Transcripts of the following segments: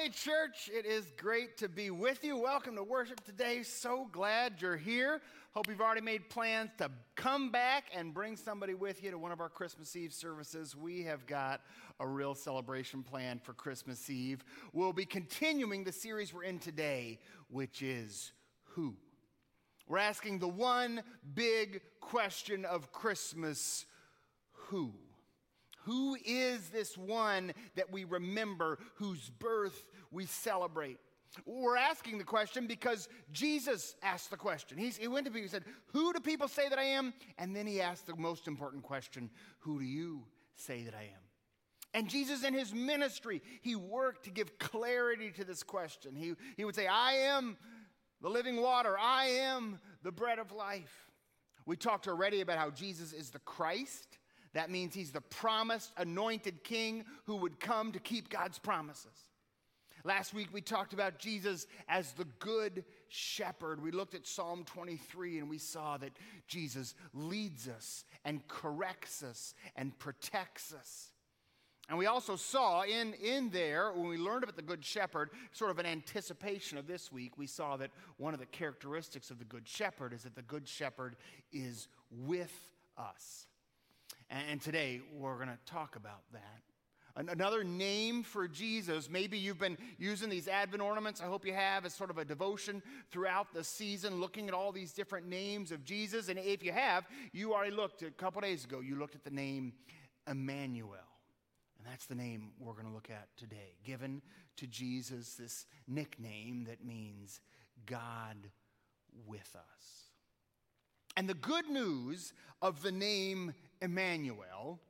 hey, church, it is great to be with you. Welcome to worship today. So glad you're here. Hope you've already made plans to come back and bring somebody with you to one of our Christmas Eve services. We have got a real celebration planned for Christmas Eve. We'll be continuing the series we're in today, which is Who? We're asking the one big question of Christmas Who? Who is this one that we remember, whose birth we celebrate? We're asking the question because Jesus asked the question. He's, he went to people and said, Who do people say that I am? And then he asked the most important question Who do you say that I am? And Jesus, in his ministry, he worked to give clarity to this question. He, he would say, I am the living water, I am the bread of life. We talked already about how Jesus is the Christ. That means he's the promised anointed king who would come to keep God's promises. Last week we talked about Jesus as the good shepherd. We looked at Psalm 23 and we saw that Jesus leads us and corrects us and protects us. And we also saw in, in there, when we learned about the Good Shepherd, sort of an anticipation of this week, we saw that one of the characteristics of the Good Shepherd is that the Good Shepherd is with us. And today we're going to talk about that. Another name for Jesus, maybe you've been using these Advent ornaments, I hope you have, as sort of a devotion throughout the season, looking at all these different names of Jesus. And if you have, you already looked a couple days ago, you looked at the name Emmanuel. And that's the name we're going to look at today, given to Jesus this nickname that means God with us. And the good news of the name Emmanuel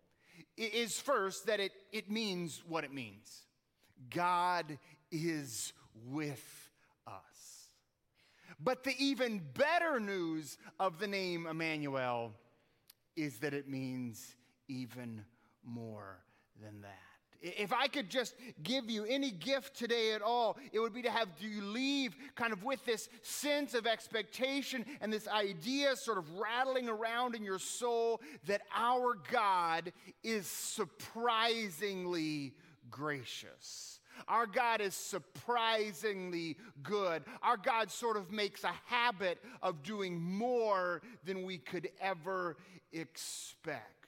is first that it, it means what it means God is with us. But the even better news of the name Emmanuel is that it means even more than that. If I could just give you any gift today at all, it would be to have you leave kind of with this sense of expectation and this idea sort of rattling around in your soul that our God is surprisingly gracious. Our God is surprisingly good. Our God sort of makes a habit of doing more than we could ever expect.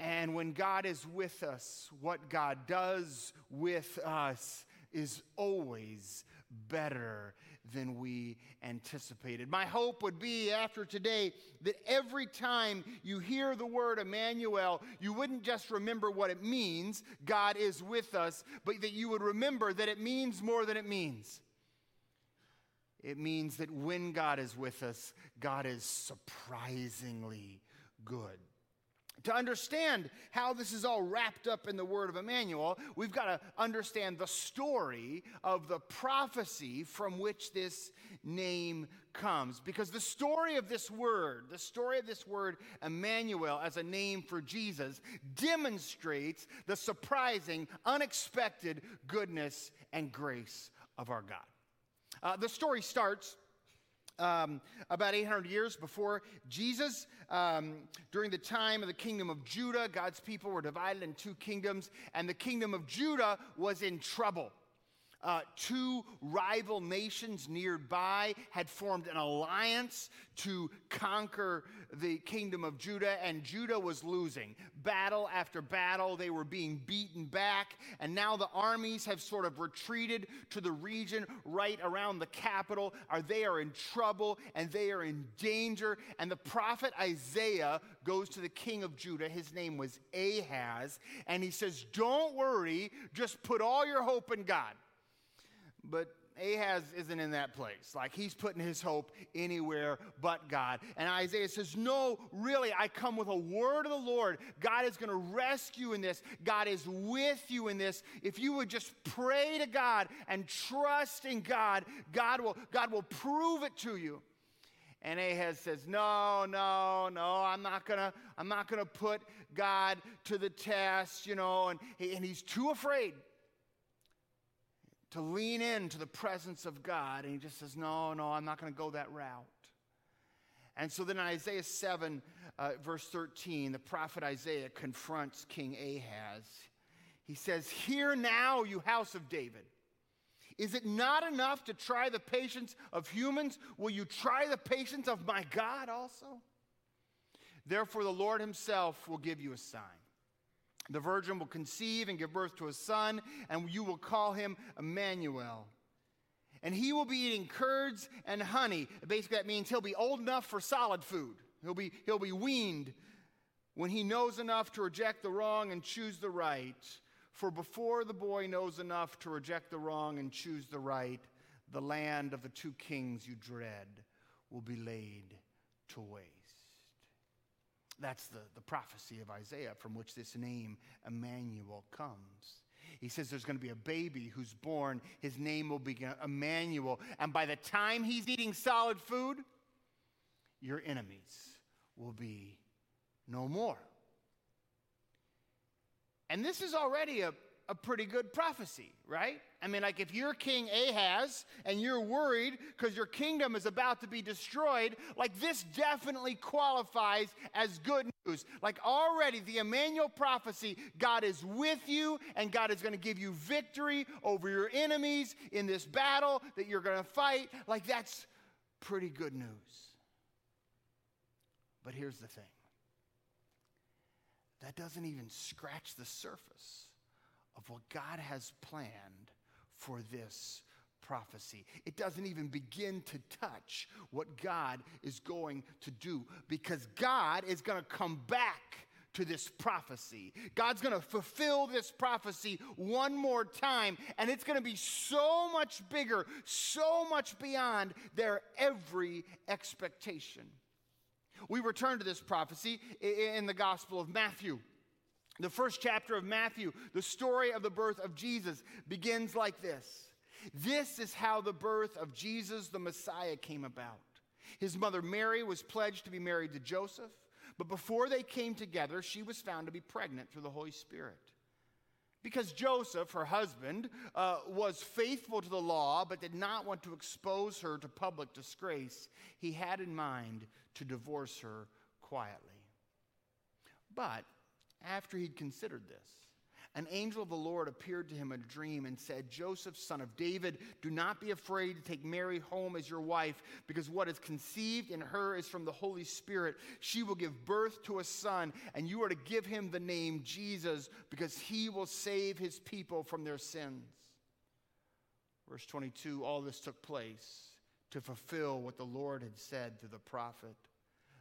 And when God is with us, what God does with us is always better than we anticipated. My hope would be after today that every time you hear the word Emmanuel, you wouldn't just remember what it means, God is with us, but that you would remember that it means more than it means. It means that when God is with us, God is surprisingly good. To understand how this is all wrapped up in the word of Emmanuel, we've got to understand the story of the prophecy from which this name comes. Because the story of this word, the story of this word Emmanuel as a name for Jesus, demonstrates the surprising, unexpected goodness and grace of our God. Uh, the story starts um, about 800 years before Jesus. Um, during the time of the kingdom of Judah, God's people were divided in two kingdoms, and the kingdom of Judah was in trouble. Uh, two rival nations nearby had formed an alliance to conquer the kingdom of Judah, and Judah was losing. Battle after battle, they were being beaten back, and now the armies have sort of retreated to the region right around the capital. Are they are in trouble and they are in danger. And the prophet Isaiah goes to the king of Judah. His name was Ahaz, and he says, "Don't worry, just put all your hope in God." But Ahaz isn't in that place. Like he's putting his hope anywhere but God. And Isaiah says, No, really, I come with a word of the Lord. God is going to rescue in this. God is with you in this. If you would just pray to God and trust in God, God will, God will prove it to you. And Ahaz says, No, no, no, I'm not gonna, I'm not gonna put God to the test, you know, and, he, and he's too afraid to lean into the presence of God. And he just says, No, no, I'm not going to go that route. And so then in Isaiah 7, uh, verse 13, the prophet Isaiah confronts King Ahaz. He says, Hear now, you house of David. Is it not enough to try the patience of humans? Will you try the patience of my God also? Therefore, the Lord himself will give you a sign. The virgin will conceive and give birth to a son, and you will call him Emmanuel. And he will be eating curds and honey. Basically, that means he'll be old enough for solid food. He'll be, he'll be weaned when he knows enough to reject the wrong and choose the right. For before the boy knows enough to reject the wrong and choose the right, the land of the two kings you dread will be laid to waste. That's the, the prophecy of Isaiah from which this name, Emmanuel, comes. He says there's going to be a baby who's born. His name will be Emmanuel. And by the time he's eating solid food, your enemies will be no more. And this is already a, a pretty good prophecy, right? I mean, like if you're King Ahaz and you're worried because your kingdom is about to be destroyed, like this definitely qualifies as good news. Like already, the Emmanuel prophecy God is with you and God is going to give you victory over your enemies in this battle that you're going to fight. Like that's pretty good news. But here's the thing that doesn't even scratch the surface of what God has planned for this prophecy. It doesn't even begin to touch what God is going to do because God is going to come back to this prophecy. God's going to fulfill this prophecy one more time, and it's going to be so much bigger, so much beyond their every expectation. We return to this prophecy in the Gospel of Matthew. The first chapter of Matthew, the story of the birth of Jesus, begins like this This is how the birth of Jesus the Messiah came about. His mother Mary was pledged to be married to Joseph, but before they came together, she was found to be pregnant through the Holy Spirit. Because Joseph, her husband, uh, was faithful to the law but did not want to expose her to public disgrace, he had in mind to divorce her quietly. But after he'd considered this, an angel of the Lord appeared to him in a dream and said, Joseph, son of David, do not be afraid to take Mary home as your wife, because what is conceived in her is from the Holy Spirit. She will give birth to a son, and you are to give him the name Jesus, because he will save his people from their sins. Verse 22 All this took place to fulfill what the Lord had said through the prophet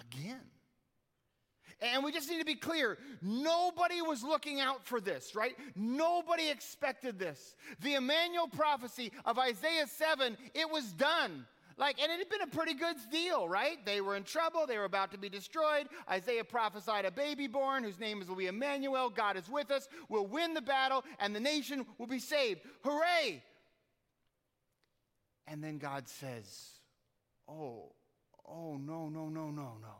again. And we just need to be clear nobody was looking out for this, right? Nobody expected this. The Emmanuel prophecy of Isaiah 7, it was done. Like, and it had been a pretty good deal, right? They were in trouble. They were about to be destroyed. Isaiah prophesied a baby born whose name will be Emmanuel. God is with us. We'll win the battle, and the nation will be saved. Hooray! And then God says, Oh, oh, no, no, no, no, no.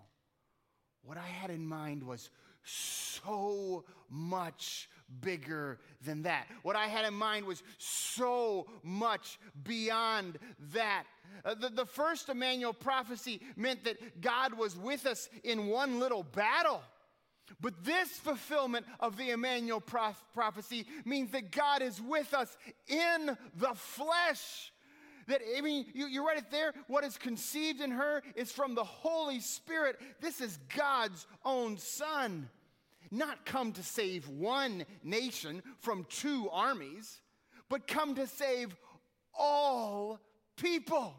What I had in mind was so much bigger than that. What I had in mind was so much beyond that. Uh, the, the first Emmanuel prophecy meant that God was with us in one little battle. But this fulfillment of the Emmanuel prof- prophecy means that God is with us in the flesh. That, I mean, you, you read it there. What is conceived in her is from the Holy Spirit. This is God's own Son. Not come to save one nation from two armies, but come to save all people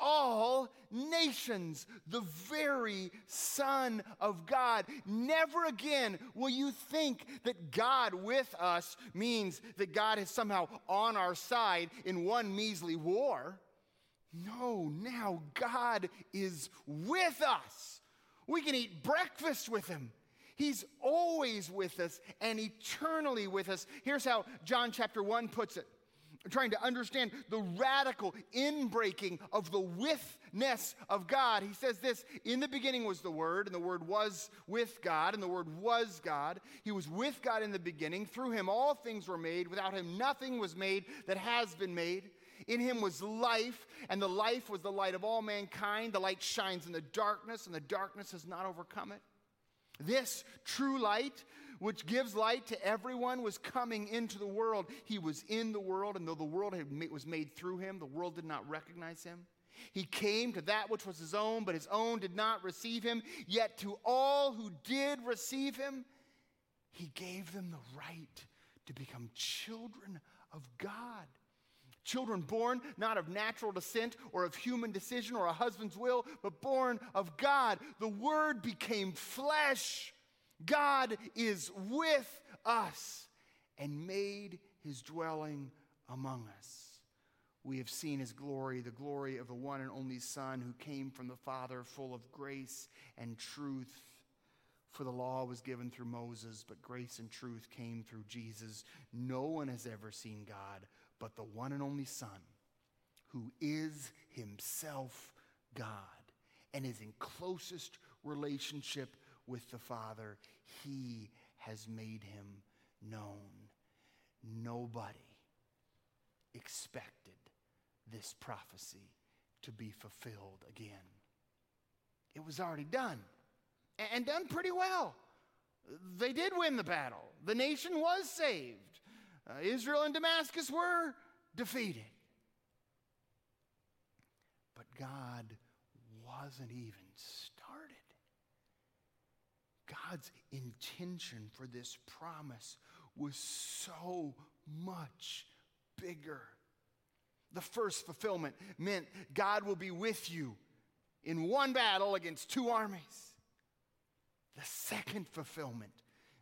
all nations, the very Son of God. Never again will you think that God with us means that God is somehow on our side in one measly war. No, now God is with us. We can eat breakfast with Him. He's always with us and eternally with us. Here's how John chapter 1 puts it trying to understand the radical inbreaking of the withness of God. He says this In the beginning was the Word, and the Word was with God, and the Word was God. He was with God in the beginning. Through him all things were made. Without him nothing was made that has been made. In him was life, and the life was the light of all mankind. The light shines in the darkness, and the darkness has not overcome it. This true light which gives light to everyone, was coming into the world. He was in the world, and though the world was made through him, the world did not recognize him. He came to that which was his own, but his own did not receive him. Yet to all who did receive him, he gave them the right to become children of God. Children born not of natural descent or of human decision or a husband's will, but born of God. The Word became flesh God is with us and made his dwelling among us. We have seen his glory, the glory of the one and only Son who came from the Father, full of grace and truth. For the law was given through Moses, but grace and truth came through Jesus. No one has ever seen God but the one and only Son, who is himself God and is in closest relationship with the Father, he has made him known. Nobody expected this prophecy to be fulfilled again. It was already done, and done pretty well. They did win the battle, the nation was saved. Uh, Israel and Damascus were defeated. But God wasn't even God's intention for this promise was so much bigger. The first fulfillment meant God will be with you in one battle against two armies. The second fulfillment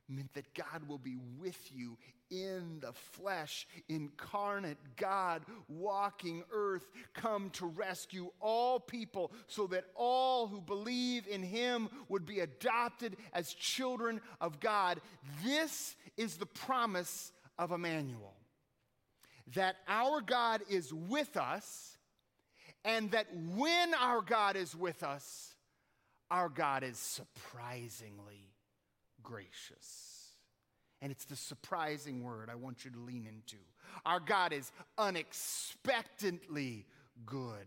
meant that God will be with you in the flesh, incarnate God walking earth, come to rescue all people so that all who believe in him would be adopted as children of God. This is the promise of Emmanuel that our God is with us, and that when our God is with us, our God is surprisingly gracious. And it's the surprising word I want you to lean into. Our God is unexpectedly good.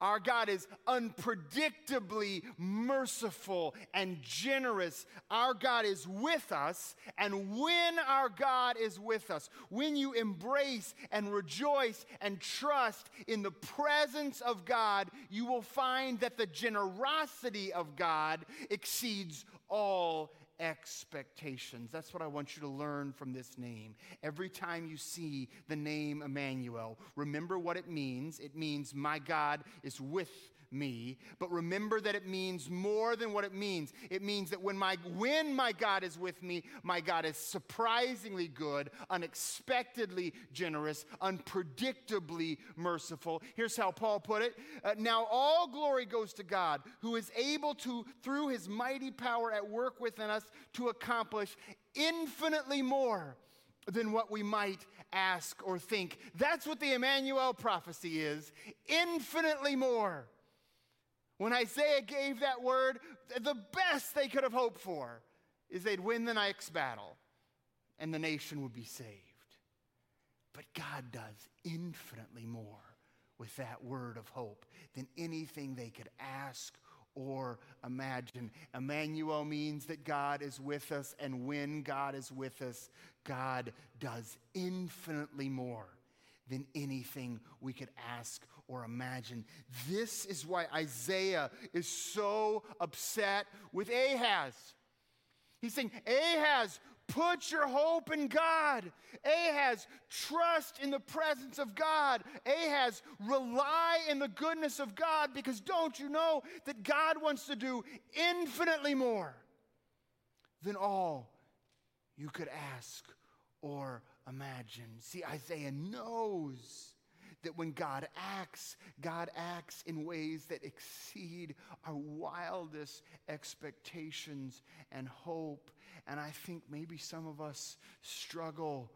Our God is unpredictably merciful and generous. Our God is with us. And when our God is with us, when you embrace and rejoice and trust in the presence of God, you will find that the generosity of God exceeds all expectations. That's what I want you to learn from this name. Every time you see the name Emmanuel, remember what it means. It means my God is with me, but remember that it means more than what it means. It means that when my when my God is with me, my God is surprisingly good, unexpectedly generous, unpredictably merciful. Here's how Paul put it. Uh, now all glory goes to God, who is able to through his mighty power at work within us to accomplish infinitely more than what we might ask or think. That's what the Emmanuel prophecy is infinitely more. When Isaiah gave that word, the best they could have hoped for is they'd win the next battle and the nation would be saved. But God does infinitely more with that word of hope than anything they could ask or imagine. Emmanuel means that God is with us, and when God is with us, God does infinitely more than anything we could ask or imagine. This is why Isaiah is so upset with Ahaz. He's saying, Ahaz, put your hope in God. Ahaz, trust in the presence of God. Ahaz, rely in the goodness of God because don't you know that God wants to do infinitely more than all you could ask or imagine? See, Isaiah knows that when God acts, God acts in ways that exceed our wildest expectations and hope. And I think maybe some of us struggle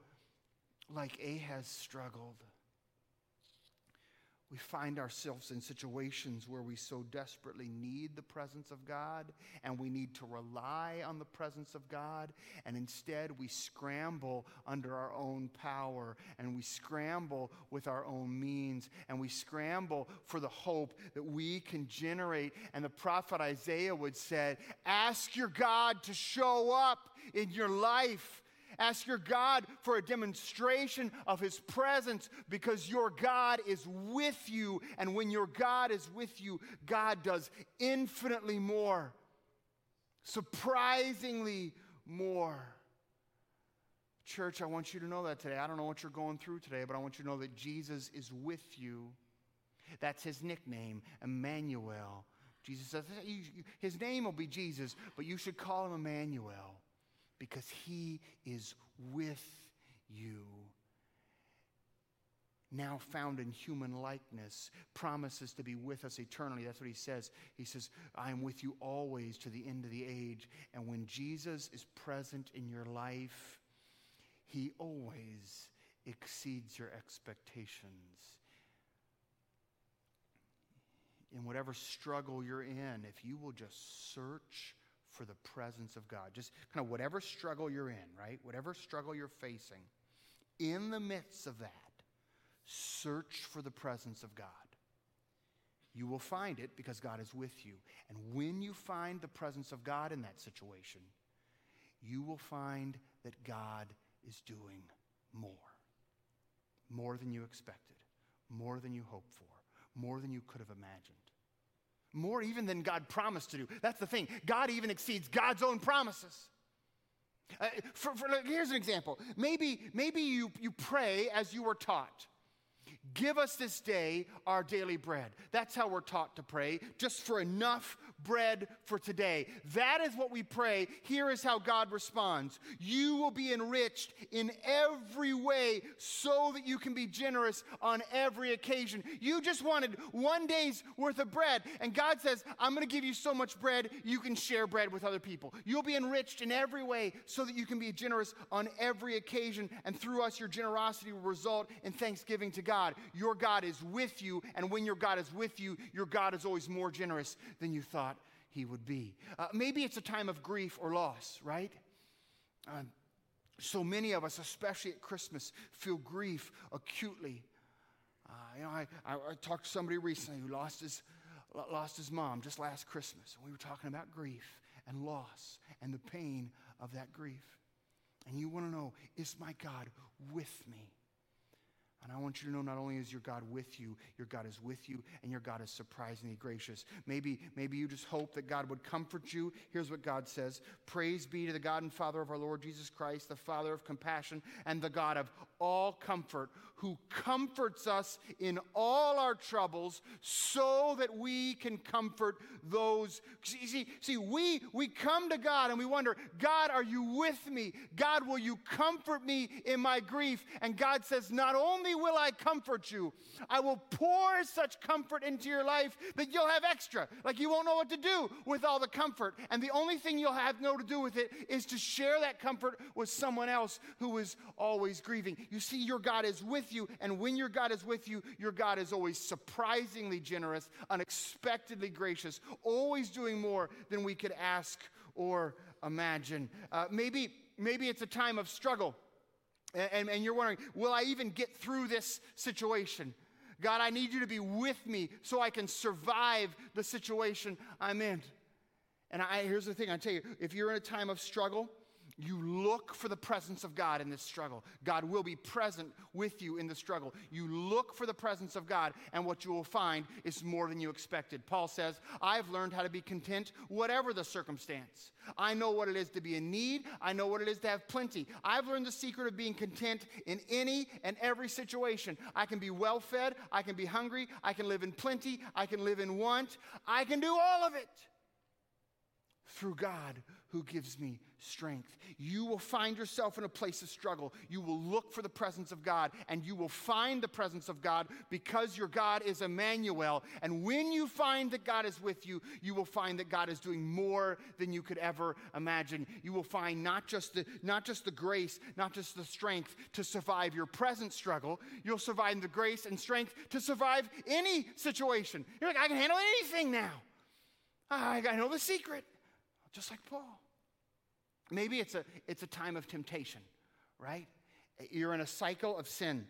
like Ahaz struggled. We find ourselves in situations where we so desperately need the presence of God and we need to rely on the presence of God. And instead, we scramble under our own power and we scramble with our own means and we scramble for the hope that we can generate. And the prophet Isaiah would say, Ask your God to show up in your life. Ask your God for a demonstration of His presence because your God is with you. And when your God is with you, God does infinitely more, surprisingly more. Church, I want you to know that today. I don't know what you're going through today, but I want you to know that Jesus is with you. That's his nickname, Emmanuel. Jesus says his name will be Jesus, but you should call him Emmanuel because he is with you. Now found in human likeness, promises to be with us eternally. That's what he says. He says, I am with you always to the end of the age. And when Jesus is present in your life, he always exceeds your expectations. In whatever struggle you're in, if you will just search for the presence of God. Just kind of whatever struggle you're in, right? Whatever struggle you're facing, in the midst of that, search for the presence of God. You will find it because God is with you. And when you find the presence of God in that situation, you will find that God is doing more. More than you expected, more than you hoped for, more than you could have imagined. More even than God promised to do. That's the thing. God even exceeds God's own promises. Uh, for, for, here's an example. Maybe, maybe you, you pray as you were taught. Give us this day our daily bread. That's how we're taught to pray, just for enough bread for today. That is what we pray. Here is how God responds You will be enriched in every way so that you can be generous on every occasion. You just wanted one day's worth of bread, and God says, I'm going to give you so much bread you can share bread with other people. You'll be enriched in every way so that you can be generous on every occasion, and through us, your generosity will result in thanksgiving to God. Your God is with you, and when your God is with you, your God is always more generous than you thought he would be. Uh, maybe it's a time of grief or loss, right? Um, so many of us, especially at Christmas, feel grief acutely. Uh, you know, I, I, I, talked to somebody recently who lost his, lost his mom just last Christmas. And we were talking about grief and loss and the pain of that grief. And you want to know, is my God with me? And I want you to know not only is your God with you, your God is with you, and your God is surprisingly gracious. Maybe, maybe you just hope that God would comfort you. Here's what God says Praise be to the God and Father of our Lord Jesus Christ, the Father of compassion and the God of all comfort, who comforts us in all our troubles so that we can comfort those. See, see, we, we come to God and we wonder, God, are you with me? God, will you comfort me in my grief? And God says, Not only will I comfort you, I will pour such comfort into your life that you'll have extra. Like you won't know what to do with all the comfort. And the only thing you'll have no to do with it is to share that comfort with someone else who is always grieving. You see, your God is with you, and when your God is with you, your God is always surprisingly generous, unexpectedly gracious, always doing more than we could ask or imagine. Uh, maybe, maybe it's a time of struggle, and, and, and you're wondering, will I even get through this situation? God, I need you to be with me so I can survive the situation I'm in. And I, here's the thing I tell you if you're in a time of struggle, you look for the presence of God in this struggle. God will be present with you in the struggle. You look for the presence of God, and what you will find is more than you expected. Paul says, I've learned how to be content, whatever the circumstance. I know what it is to be in need, I know what it is to have plenty. I've learned the secret of being content in any and every situation. I can be well fed, I can be hungry, I can live in plenty, I can live in want, I can do all of it through God who gives me strength. You will find yourself in a place of struggle. You will look for the presence of God, and you will find the presence of God because your God is Emmanuel. And when you find that God is with you, you will find that God is doing more than you could ever imagine. You will find not just the, not just the grace, not just the strength to survive your present struggle, you'll survive the grace and strength to survive any situation. You're like, I can handle anything now. I, I know the secret just like Paul. Maybe it's a, it's a time of temptation, right? You're in a cycle of sin,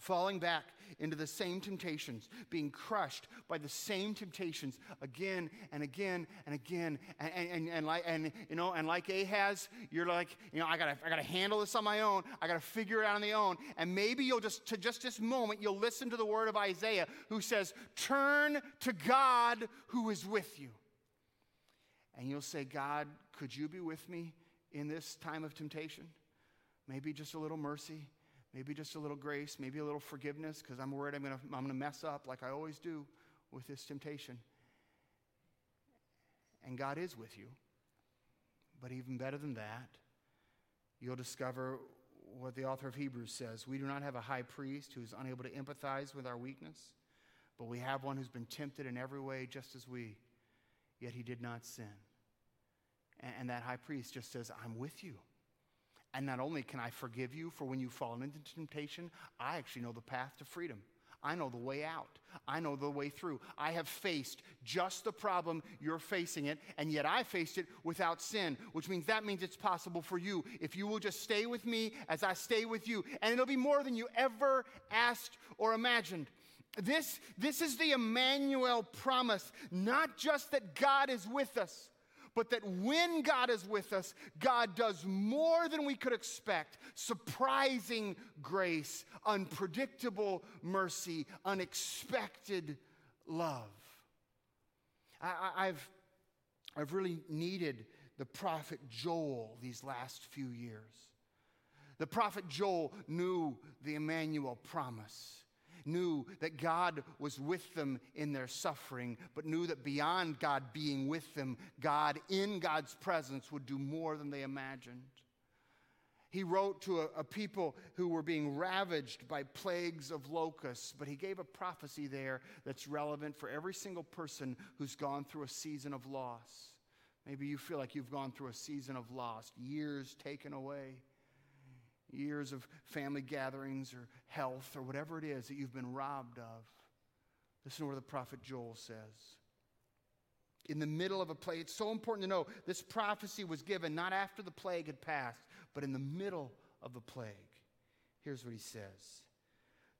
falling back into the same temptations, being crushed by the same temptations again and again and again. And, and, and, and like, and, you know, and like Ahaz, you're like, you know, I gotta, I gotta handle this on my own. I gotta figure it out on the own. And maybe you'll just, to just this moment, you'll listen to the word of Isaiah who says, turn to God who is with you and you'll say, God, could you be with me in this time of temptation? Maybe just a little mercy, maybe just a little grace, maybe a little forgiveness, because I'm worried I'm going to I'm going to mess up like I always do with this temptation. And God is with you. But even better than that, you'll discover what the author of Hebrews says We do not have a high priest who is unable to empathize with our weakness, but we have one who's been tempted in every way, just as we, yet he did not sin. And that high priest just says, I'm with you. And not only can I forgive you for when you've fallen into temptation, I actually know the path to freedom. I know the way out. I know the way through. I have faced just the problem you're facing it, and yet I faced it without sin, which means that means it's possible for you if you will just stay with me as I stay with you. And it'll be more than you ever asked or imagined. This, this is the Emmanuel promise, not just that God is with us but that when God is with us, God does more than we could expect surprising grace, unpredictable mercy, unexpected love. I, have I've really needed the prophet Joel these last few years. The prophet Joel knew the Emmanuel promise knew that God was with them in their suffering, but knew that beyond God being with them, God in God's presence would do more than they imagined. He wrote to a, a, people who were being ravaged by plagues of locusts, but he gave a prophecy there that's relevant for every single person who's gone through a season of loss. Maybe you feel like you've gone through a season of loss, years taken away years of family gatherings or health or whatever it is that you've been robbed of. Listen to what the prophet Joel says. In the middle of a plague, it's so important to know this prophecy was given not after the plague had passed, but in the middle of the plague. Here's what he says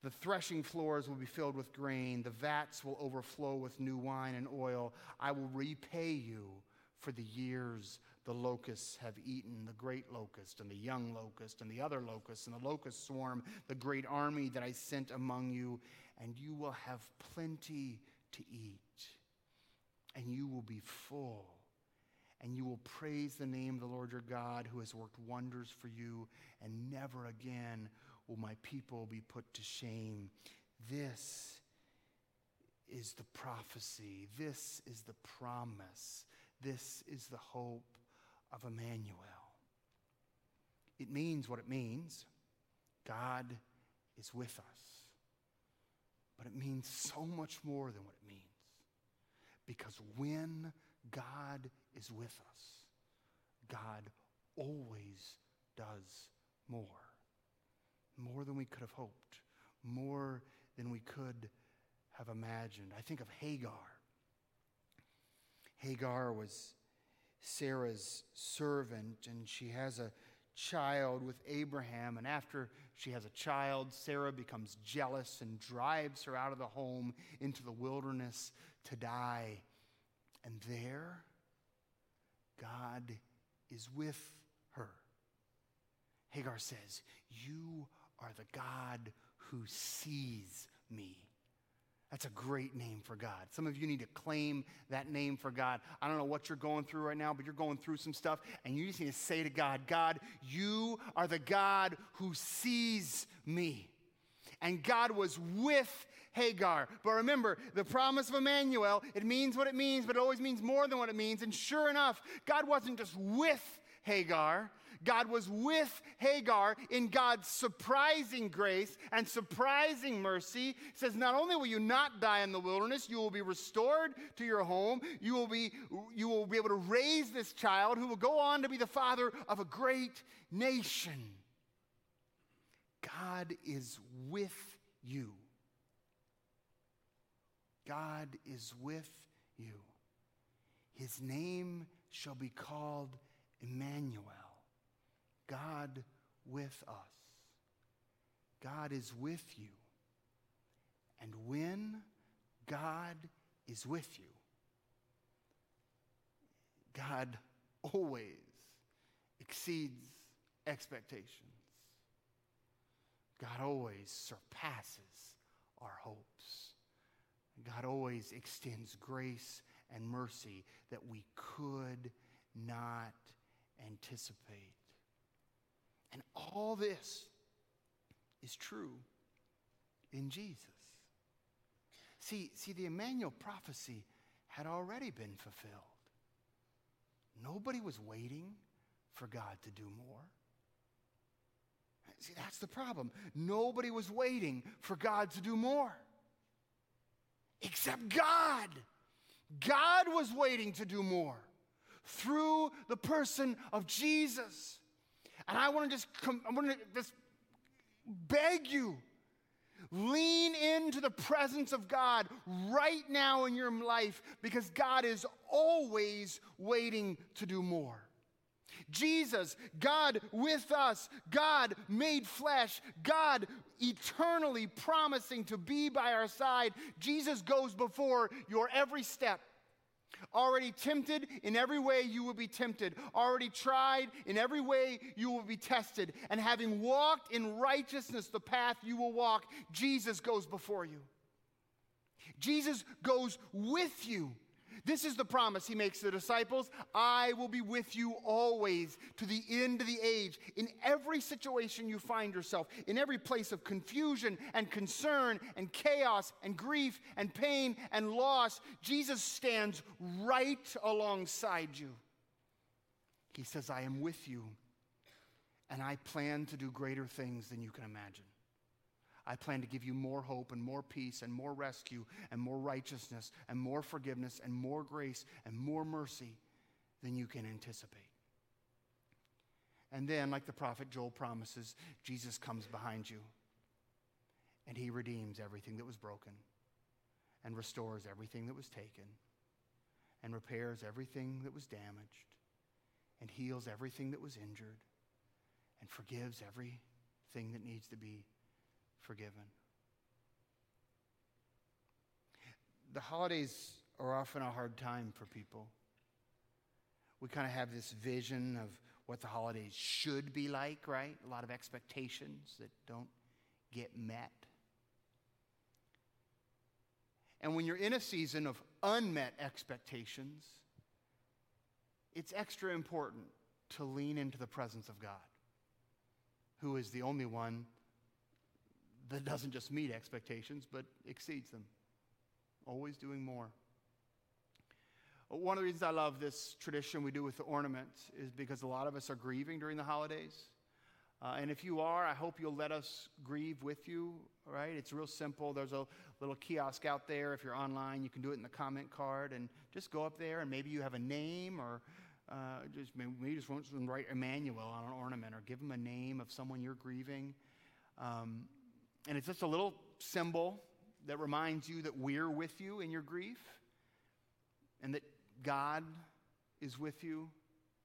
The threshing floors will be filled with grain, the vats will overflow with new wine and oil. I will repay you for the years the locusts have eaten, the great locust and the young locust and the other locusts and the locust swarm, the great army that I sent among you, and you will have plenty to eat, and you will be full, and you will praise the name of the Lord your God who has worked wonders for you, and never again will my people be put to shame. This is the prophecy, this is the promise. This is the hope of Emmanuel. It means what it means God is with us. But it means so much more than what it means. Because when God is with us, God always does more. More than we could have hoped, more than we could have imagined. I think of Hagar. Hagar was Sarah's servant, and she has a child with Abraham. And after she has a child, Sarah becomes jealous and drives her out of the home into the wilderness to die. And there, God is with her. Hagar says, You are the God who sees me. That's a great name for God. Some of you need to claim that name for God. I don't know what you're going through right now, but you're going through some stuff, and you just need to say to God, God, you are the God who sees me. And God was with Hagar. But remember, the promise of Emmanuel, it means what it means, but it always means more than what it means. And sure enough, God wasn't just with Hagar, God was with Hagar in God's surprising grace and surprising mercy. It says, Not only will you not die in the wilderness, you will be restored to your home. You will be, you will be able to raise this child who will go on to be the father of a great nation. God is with you. God is with you. His name shall be called Emmanuel. God with us. God is with you. And when God is with you, God always exceeds expectations. God always surpasses our hopes. God always extends grace and mercy that we could not anticipate. And all this is true in Jesus. See, see, the Emmanuel prophecy had already been fulfilled. Nobody was waiting for God to do more. See, that's the problem. Nobody was waiting for God to do more. Except God. God was waiting to do more through the person of Jesus. And I want to just I want to just beg you lean into the presence of God right now in your life because God is always waiting to do more. Jesus, God with us, God made flesh, God eternally promising to be by our side. Jesus goes before your every step. Already tempted, in every way you will be tempted. Already tried, in every way you will be tested. And having walked in righteousness, the path you will walk, Jesus goes before you. Jesus goes with you this is the promise he makes to the disciples I will be with you always to the end of the age. In every situation you find yourself, in every place of confusion and concern and chaos and grief and pain and loss, Jesus stands right alongside you. He says, I am with you, and I plan to do greater things than you can imagine. I plan to give you more hope and more peace and more rescue and more righteousness and more forgiveness and more grace and more mercy than you can anticipate. And then, like the prophet Joel promises, Jesus comes behind you and he redeems everything that was broken and restores everything that was taken and repairs everything that was damaged and heals everything that was injured and forgives everything that needs to be forgiven. The holidays are often a hard time for people. We kind of have this vision of what the holidays should be like, right? A lot of expectations that don't get met. And when you're in a season of unmet expectations, it's extra important to lean into the presence of God, who is the only one that doesn't just meet expectations, but exceeds them. Always doing more. One of the reasons I love this tradition we do with the ornaments is because a lot of us are grieving during the holidays. Uh, and if you are, I hope you'll let us grieve with you, right? It's real simple. There's a little kiosk out there. If you're online, you can do it in the comment card and just go up there and maybe you have a name or uh, just maybe you just want to write Emmanuel on an ornament or give them a name of someone you're grieving. Um, and it's just a little symbol that reminds you that we're with you in your grief and that God is with you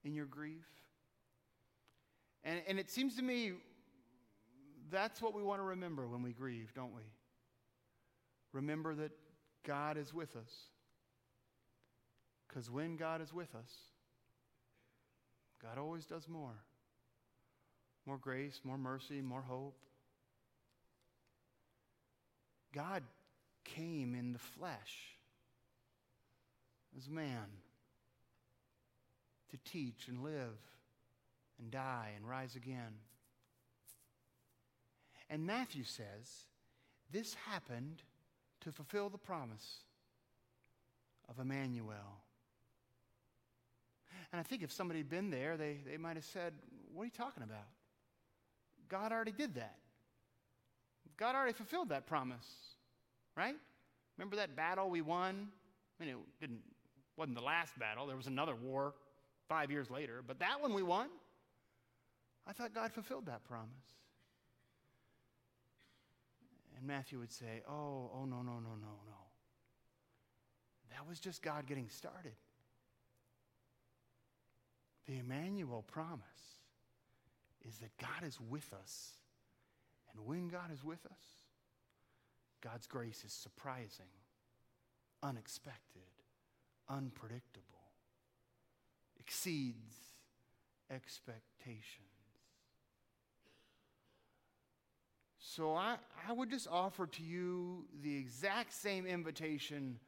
in your grief. And, and it seems to me that's what we want to remember when we grieve, don't we? Remember that God is with us. Because when God is with us, God always does more more grace, more mercy, more hope. God came in the flesh as man to teach and live and die and rise again. And Matthew says this happened to fulfill the promise of Emmanuel. And I think if somebody had been there, they, they might have said, What are you talking about? God already did that. God already fulfilled that promise, right? Remember that battle we won? I mean, it didn't, wasn't the last battle. There was another war five years later, but that one we won. I thought God fulfilled that promise. And Matthew would say, Oh, oh, no, no, no, no, no. That was just God getting started. The Emmanuel promise is that God is with us. And when God is with us, God's grace is surprising, unexpected, unpredictable, exceeds expectations. So I, I would just offer to you the exact same invitation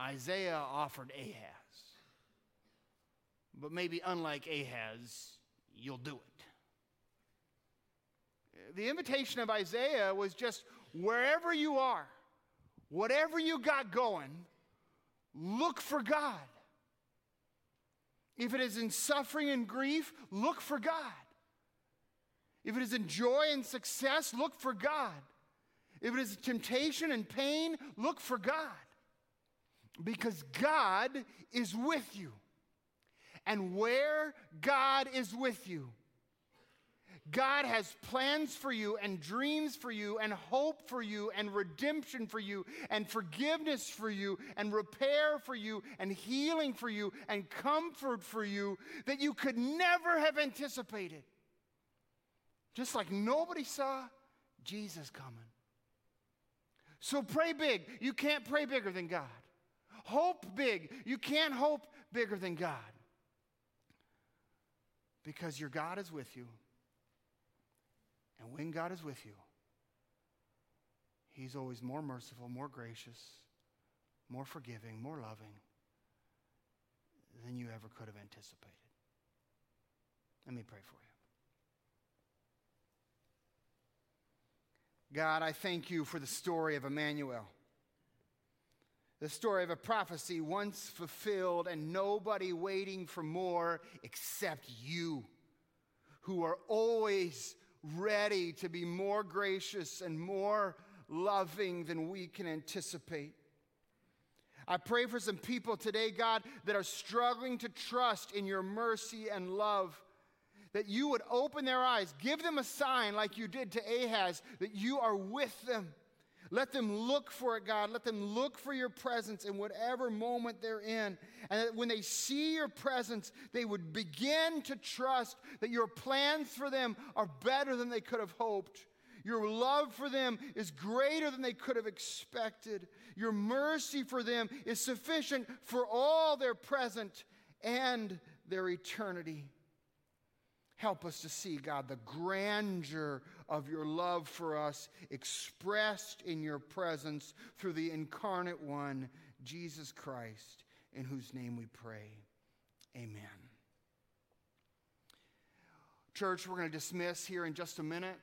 Isaiah offered Ahaz. But maybe unlike Ahaz, you'll do it. The invitation of Isaiah was just wherever you are, whatever you got going, look for God. If it is in suffering and grief, look for God. If it is in joy and success, look for God. If it is temptation and pain, look for God. Because God is with you. And where God is with you, God has plans for you and dreams for you and hope for you and redemption for you and forgiveness for you and repair for you and healing for you and comfort for you that you could never have anticipated. Just like nobody saw Jesus coming. So pray big. You can't pray bigger than God. Hope big. You can't hope bigger than God. Because your God is with you. And when God is with you, He's always more merciful, more gracious, more forgiving, more loving than you ever could have anticipated. Let me pray for you. God, I thank you for the story of Emmanuel. The story of a prophecy once fulfilled and nobody waiting for more except you, who are always ready to be more gracious and more loving than we can anticipate. I pray for some people today, God, that are struggling to trust in your mercy and love. That you would open their eyes, give them a sign like you did to Ahaz, that you are with them let them look for it, God. Let them look for your presence in whatever moment they're in. And that when they see your presence, they would begin to trust that your plans for them are better than they could have hoped. Your love for them is greater than they could have expected. Your mercy for them is sufficient for all their present and their eternity. Help us to see, God, the grandeur of your love for us expressed in your presence through the incarnate one, Jesus Christ, in whose name we pray. Amen. Church, we're going to dismiss here in just a minute.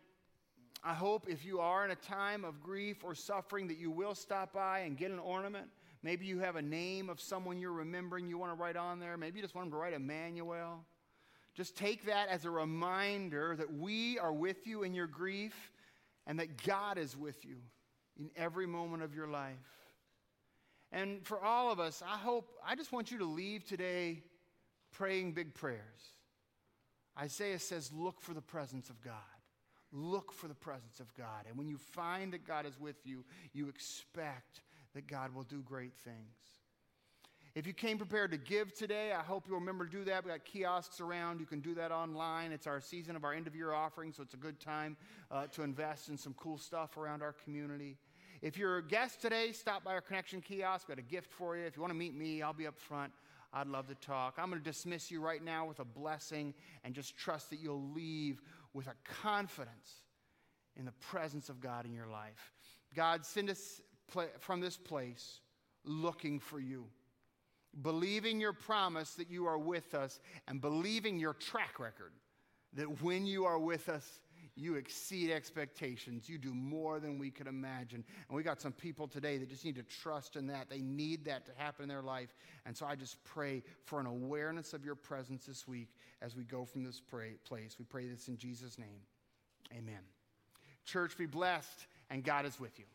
I hope if you are in a time of grief or suffering that you will stop by and get an ornament. Maybe you have a name of someone you're remembering you want to write on there. Maybe you just want them to write Emmanuel. Just take that as a reminder that we are with you in your grief and that God is with you in every moment of your life. And for all of us, I hope, I just want you to leave today praying big prayers. Isaiah says, Look for the presence of God. Look for the presence of God. And when you find that God is with you, you expect that God will do great things. If you came prepared to give today, I hope you'll remember to do that. We got kiosks around. You can do that online. It's our season of our end of year offering, so it's a good time uh, to invest in some cool stuff around our community. If you're a guest today, stop by our connection kiosk. We've got a gift for you. If you want to meet me, I'll be up front. I'd love to talk. I'm going to dismiss you right now with a blessing and just trust that you'll leave with a confidence in the presence of God in your life. God, send us from this place looking for you believing your promise that you are with us, and believing your track record that when you are with us, you exceed expectations. You do more than we could imagine. And we got some people today that just need to trust in that. They need that to happen in their life. And so I just pray for an awareness of your presence this week as we go from this pray, place. We pray this in Jesus' name. Amen. Church, be blessed, and God is with you.